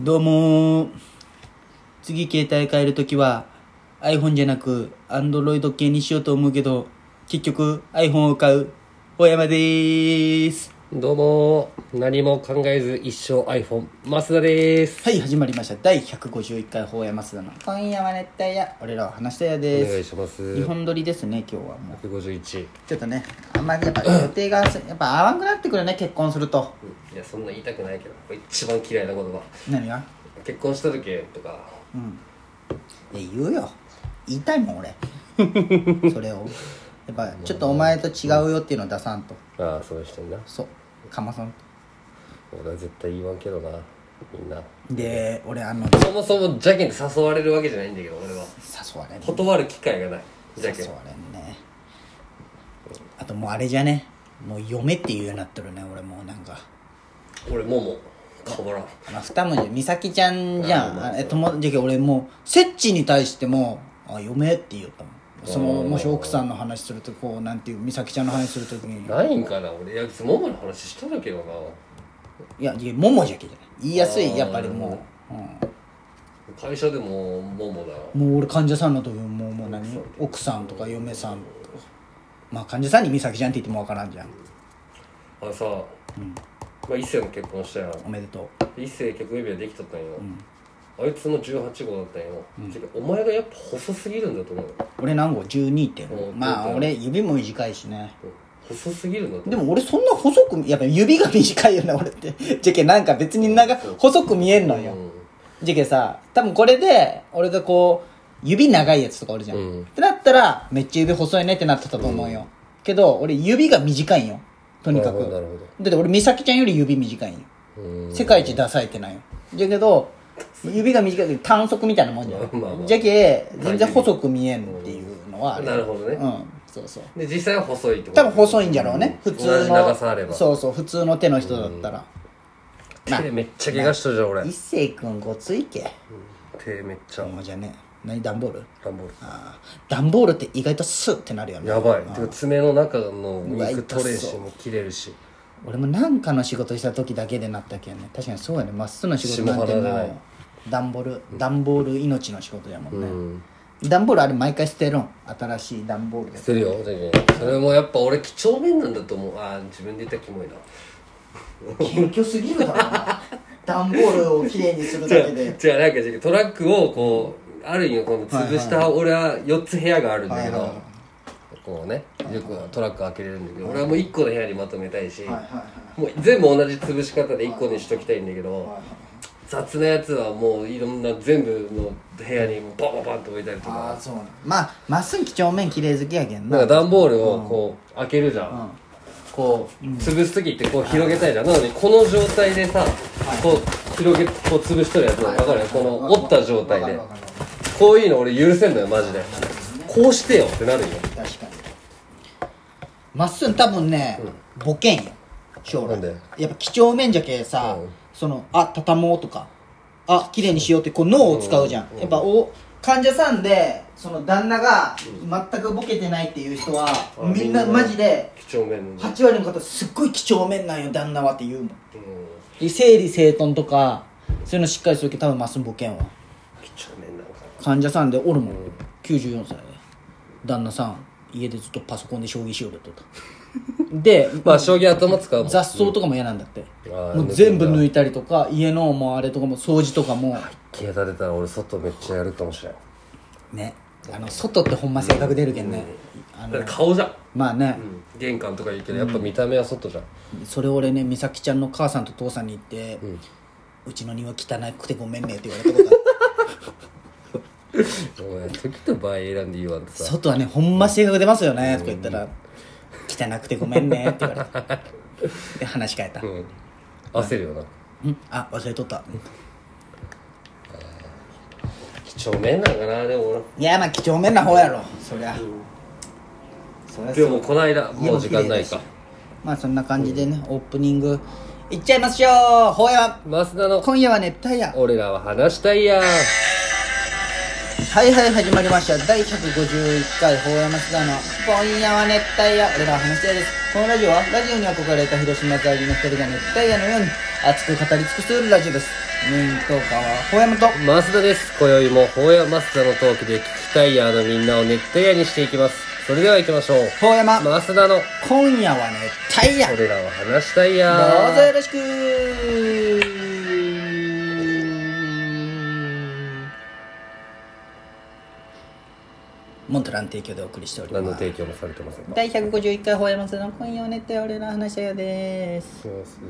どうもー。次携帯変えるときは iPhone じゃなく Android 系にしようと思うけど結局 iPhone を買う。大山でーす。どうも。何も考えず一生 iPhone 増田です。はい始まりました。第151回法山須田の。今夜は熱帯夜俺らは話したやおで願いすします。日本撮りですね今日はもう。151ちょっとねあんまりやっぱ予定がやっぱ合わんくなってくるね結婚すると。いやそんな言いたくないけど一番嫌いな言葉。何が？結婚した時とか。いや言うよ。言いたいもん俺。それを。やっぱちょっとお前と違うよっていうのを出さんと。ああそういう人にな。そうかまさん俺は絶対言わんけどなみんな。で俺あのそもそも邪気に誘われるわけじゃないんだけど俺は。誘われん断る機会がない。邪気誘われんね。あともうあれじゃね。もう嫁っていうようになってるね俺もうなんか。俺もも変わらん。まあ二文字美咲ちゃんじゃん。じゃけ俺もうセッチに対しても「あ嫁」って言ったもんそのもし奥さんの話するとこうなんていう美咲ちゃんの話するときに。ないんかな俺。いやももの話しとるけどな。いやいやももじゃけじゃない。言いやすいやっぱりもう、うん会社でもももだよ。もう俺患者さんの時ももうもう何？奥さんと。か嫁さんとまあ患者さんに美咲ちゃんって言っても分からんじゃん。あのさ、まあ、一世の結婚したやん。おめでとう。一世結婚指輪できとったんよ、あいつの18号だったんよ、てかお前がやっぱ細すぎるんだと思うよ。俺何号？12点。うんまあうん俺指も短いしね。細すぎるんだとでも俺そんな細くやっぱ指が短いよね俺って。じゃけなんか別に長細く見えんのよ。じゃけさ多分これで俺がこう指長いやつとかおるじゃん、うん。ってなったらめっちゃ指細いねってなってたと思うよ、けど俺指が短いんよ。とにかく。なるほど。なるほだって俺美咲ちゃんより指短いんよ。うん。世界一ダサいってないよ。じゃけど指が短いけど短足みたいなもんじゃん、まあまあまあ。じゃけ全然細く見えんっていうのはあるなるほどね。うん。そうそう。で実際は細いってこと？多分細いんじゃろうね。普通の。長さあれば。そうそう。普通の手の人だったら、手めっちゃ怪我しとるじゃん俺。一星君ごついけ。手めっちゃ。もうじゃあね。何段ボール？段ボール。ああ。段ボールって意外とスッってなるよね。やばい。てか爪の中の肉取れんしもう。切れるし俺も何かの仕事した時だけでなったけんね。確かにそうやね。まっすぐの仕事なんてもう段ボール段ボール命の仕事やもんね、うん。段ボールあれ毎回捨てるん。新しい段ボールで。捨てるよそれもやっぱ俺几帳面なんだと思う。ああ自分で言ったらキモいな。謙虚すぎるだろ。な段ボールをきれいにするだけで。じゃあなんか違う。トラックをこうあるんよこの潰した、俺は4つ部屋があるんだけど、はいはいはいこうねよくトラック開けれるんだけど、俺はもう1個の部屋にまとめたいし、もう全部同じ潰し方で1個にしときたいんだけど、雑なやつはもういろんな全部の部屋にバンバンバンと置いたりとか。ああそうまあまっすぐ几帳面綺麗好きやけんな。なんか段ボールをこう開けるじゃん、こう潰す時ってこう広げたいじゃん、なのにこの状態でさこう広げこう潰しとるやつ分かるこの折った状態で。こういうの俺許せんのよマジで。こうしてよってなるよ。確かにまっすぐ多分ね、ボケんよ。将来。なんで？やっぱ几帳面じゃけさ、うん。そのあ畳もうとかあ綺麗にしようってこう脳を使うじゃん、やっぱお患者さんでその旦那が全くボケてないっていう人は、あみんなマジで几帳面の8割の方すっごい几帳面なんよ旦那はって言うもん。うん。で整理整頓とかそういうのしっかりするけど多分まっすぐボケんわ。几帳面なんか患者さんでおるもん、94歳。で旦那さん家でずっとパソコンで将棋しよるとか でまあ将棋頭使うもん雑草とかも嫌なんだって、もう全部抜いたりとか家のもうあれとかも掃除とかも。消えた出たら俺外めっちゃやるかもしれん。ね。あの外ってほんま性格出るけんね、あのだって顔じゃん、まあね、うん、玄関とか言うけどやっぱ見た目は外じゃん、それ俺ね美咲ちゃんの母さんと父さんに言って、うちの庭汚くてごめんねって言われたことある お前時と場合選んで言わんとさ。外はねほんま性格出ますよねとか言ったら汚くてごめんねって言われて。で話変えた、うん。焦るよな。うん、あ忘れとった。几帳面なんかなでも俺。いやまあ几帳面な方やろそりゃ、そりゃそう。でもこの間もう時間ないか。まあそんな感じでね、オープニング。いっちゃいましょうほうや増田の。今夜は熱帯夜。俺らは話したいやはいはい始まりました。第151回法山須田の「今夜は熱帯夜」俺らは話し合いです。このラジオはラジオに憧れた広島在住の二人が熱帯夜のように熱く語り尽くすラジオです。メイントーカーは法山と増田です。今宵も法や増田のトークで聞きたいヤーのみんなを熱帯夜にしていきます。それでは行きましょう。法山増田の。今夜は熱帯夜。どう俺らは話したいヤーぞよろしくモントラン提供でお送りしており何のます提供もされてませんか？第151回法山須田の今夜は熱帯夜俺らは話したよです。します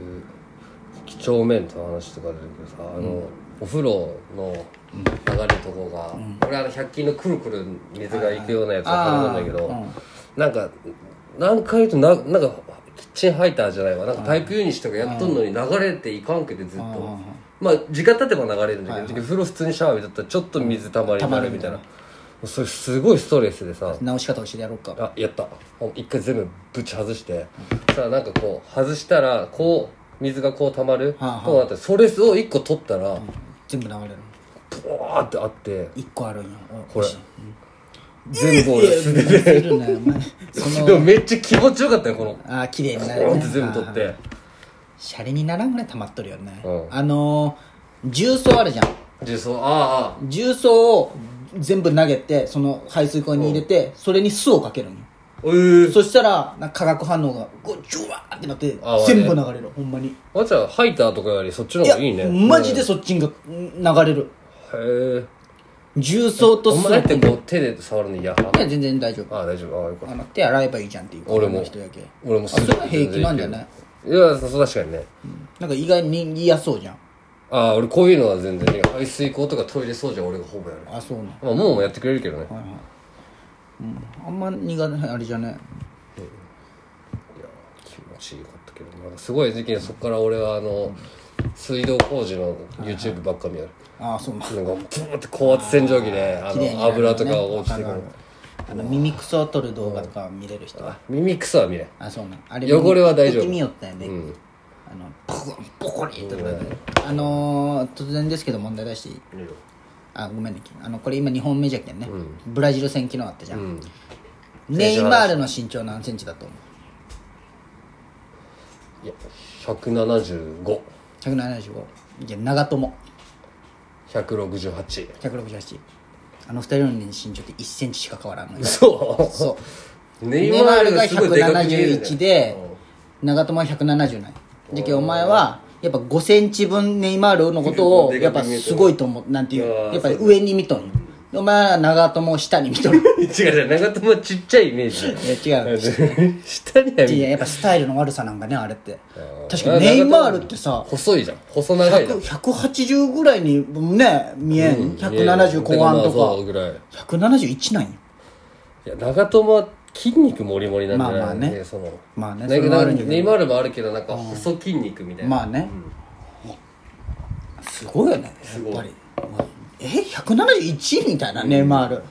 几帳面と話とか出るけどさあの、お風呂の流れるとこが、俺あの100均のくるくる水が行くようなやつを頼むんだけど、あなんか何回言うとななんかキッチンハイターじゃないわ。なんかパイプユニシとかやっとんのに流れていかんけてずっと。まあ時間経てば流れるんだけど、風呂普通にシャワー浴びとったらちょっと水たまりになるみたいな、それすごいストレスでさ。直し方をしてやろうか。あやった。一回全部ぶち外して。さあなんかこう外したらこう水がこう溜まる、はあはあ。こうなってそれを一個取ったら、全部流れる。ブワーってあって。一個あるんよ。これ。欲しい。全部俺素手いででものめっちゃ気持ちよかったよこの。あー綺麗になるね。コーンって全部取って。シャレにならんぐらい溜まっとるよね。うん。あのー重曹あるじゃん重曹。ああ。重曹を全部投げてその排水溝に入れてそれに酢をかけるんよえー、そしたらなんか化学反応がこうジュワーってなってあ全部流れる。ほんまに。あじゃあハイターとかよりそっちの方がいいね。マジでそっちが流れる。へえ重曹とお酢前ってこう手で触るの嫌いや全然大丈夫。ああ大丈夫。ああよかった。あの手洗えばいいじゃんっていう俺も。の人やけ俺もあそれは平気なんじゃない？いやそう確かにね。なんか意外に嫌そうじゃんああ俺こういうのは全然ね排水溝とかトイレ掃除は俺がほぼやる。あそうなまあもうもやってくれるけどね。はいはい、うん、あんま苦手あれじゃね。いや気持ちいいかったけどなんかすごい時期にそこから俺はあの水道工事の YouTube ばっか見やる。ああそうななんかブーって高圧洗浄機であ綺麗にの油とかが落ちてくる。あの耳くそを取る動画とか見れる人は。あ耳くそは見れん。あそうなん。あれ汚れは大丈夫。時々見よったよね、うんあのポコンポコリって取られてあのー、突然ですけど問題出していあごめんねあのこれ今2本目じゃけんね、ブラジル戦昨日あったじゃん、うん。ネイマールの身長何センチだと思う？いや175 175じゃあ長友。168 168あの二人の身長って1センチしか変わらんのよ。そそう。うネイマールがすごいでかく見えるんだよ171で長友は170ないじゃけお前はやっぱ5センチ分ネイマールのことを でやっぱすごいと思う。なんていうやっぱり上に見とん。よお前は長友を下に見とる。違う違う長友はちっちゃいイメージ。いや違う。下には見い。ややっぱスタイルの悪さなんかねあれって。確かにネイマールってさ細いじゃん。細長いじゃん。100 180ぐらいにね見えん、170後半とか。ぐらい。171なんよいや長友は筋肉もりもりなんじゃない？まあまあね。その。まあねネイマールもあるけどなんか細筋肉みたいな。まあね、すごいよねやっぱり。え171みたいなネイマール。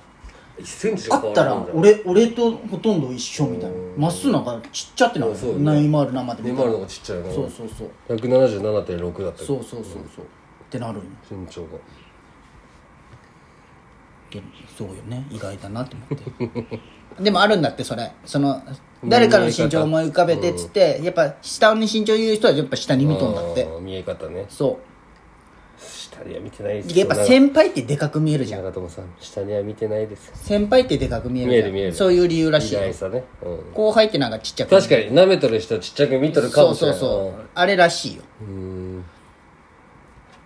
1センチしあったら俺俺とほとんど一緒みたいな。まっすぐなんかちっちゃってなる。そうよね。ネイマール生でネイマールの方がちっちゃいのそうそうそう。177.6だったそうそうそうそう。ってなる身長が。でそうよね。意外だなって思って でもあるんだってそれ。その誰かの身長を思い浮かべてっつって、やっぱ下に身長言う人はやっぱ下に見とんだって。あー見え方ね。そ下には見てないですうやっぱ先輩ってでかく見えるじゃん。長友さん下には見てないです先輩ってでかく見えるじゃん。見える見える。そういう理由らし意いさね、うん、後輩ってなんかちっちゃく確かに舐めとる人はちっちゃく見とるかそうもしれないそうそうあれらしいよ。ううん。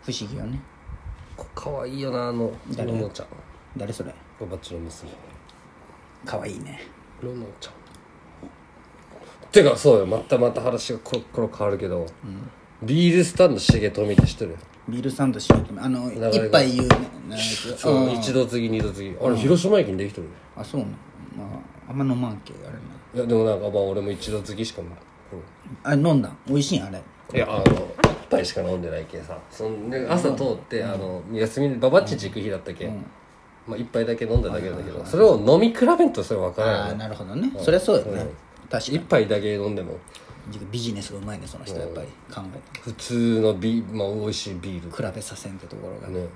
不思議よね。かわいいよなあの誰？ロノちゃん。誰それ？ババッチの娘かわいいね。ロノちゃん。てかそうよ。またまた話がコロコロ変わるけど、ビールスタンド重富って知ってる？ビールサンドしげてあの流れが。一杯言うね。なやつそううん一度次二度次。あれ広島駅にできとるねあそうなの。まああんま飲まんけあれな。いやでもなんかまあ俺も一度次しかも。あ飲んだ美味しいん？あれ。いやあの一杯しか飲んでないけんさ。そんで朝通って、あの休みでババッチン行く日だったけん、まあ一杯だけ飲んだだけだけどそれを飲み比べんとそれ分からああないなるほどね。そりゃそうよね確か一杯だけ飲んでも。にビジネスがうまいねその人やっぱり考え普通のビ、まあ、美味しいビール。て比べさせんってところがね。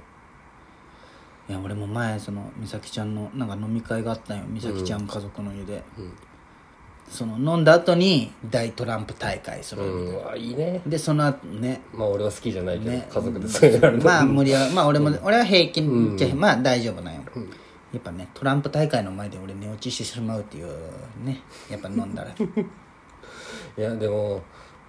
いや俺も前その美咲ちゃんのなんか飲み会があったんよ。美咲ちゃん家族の家で、その飲んだ後に大トランプ大会する、うんうわいいね。でその後ね。まあ俺は好きじゃないけど、ね。家族でそうやるの。まあ盛り上がまあ俺も、俺は平均じゃ、まあ大丈夫なんよ、やっぱねトランプ大会の前で俺寝落ちしてしまうっていうね。やっぱ飲んだら。いやでも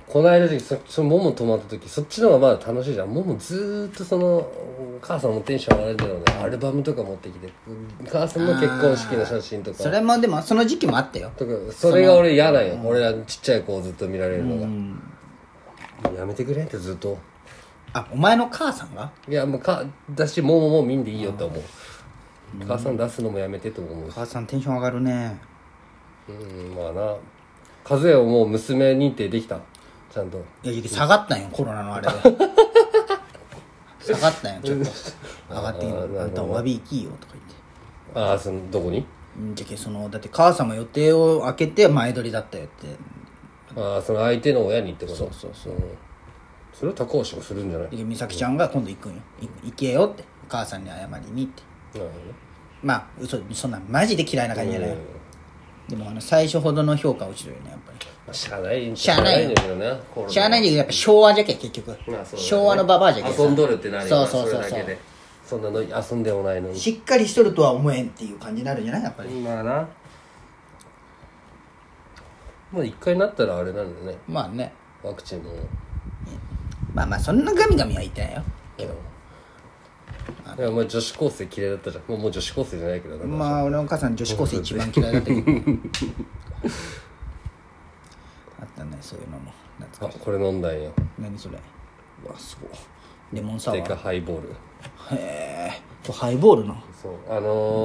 この間でそそのモモ泊まった時そっちの方がまだ楽しいじゃん。モモずーっとそのお母さんもテンション上がるんだろうね。アルバムとか持ってきてお母さんの結婚式の写真とか。それもでもその時期もあったよ。とかそれが俺嫌なんよ。俺らちっちゃい子をずっと見られるのが、やめてくれってずっと。あお前の母さんが？いやもうかだしもうもう見んでいいよって思う、母さん出すのもやめてと思う母さんテンション上がるね。うんまあな。和也はもう娘認定できたちゃんと。いや下がったんよコロナのあれで。下がったんよちょっと。上がってきあーなるほど。たあんたお詫び行きよとか言って。ああそのどこに？うんじゃけそのだって母さんも予定を空けて前撮りだったよって。ああその相手の親にってこと？そうそうそう。うん。それは高橋がするんじゃない？で美咲ちゃんが今度行くんよ。い行けよって。お母さんに謝りにって。なるほまあ嘘そんなマジで嫌いな感じじゃない。よでもあの最初ほどの評価落ちてるよねやっぱり。まあしゃあないしゃあないよんだけどねコロナしゃあないんだけどやっぱ昭和じゃけ結局、まあそうだね。昭和のババアじゃけさ遊んどるってなるそうそうそうそう。れだけで。そんなの遊んでもないのに。しっかりしとるとは思えんっていう感じになるんじゃない？やっぱり、まあな。まあ一回なったらあれなんだよね。まあね。ワクチンも。まあまあそんなガミガミは言ってないよ。けど。いやお前女子高生嫌いだったじゃん。もうもう女子高生じゃないけど。なまあ俺のお母さん女子高生一番嫌いだったけど そういうのも。懐かしいあこれ飲んだんよ何それ。うわすごい。レモンサワでかーハイボール。へえハイボールなそう。あの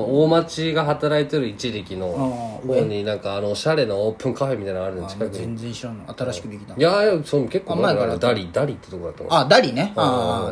ー大町が働いてる一時期のあー方になんかあのおしゃれなオープンカフェみたいなのあるの近くに。全然知らんの新しくできた。いやいやその結構前からダリダリってとこだったのあダリね。ああ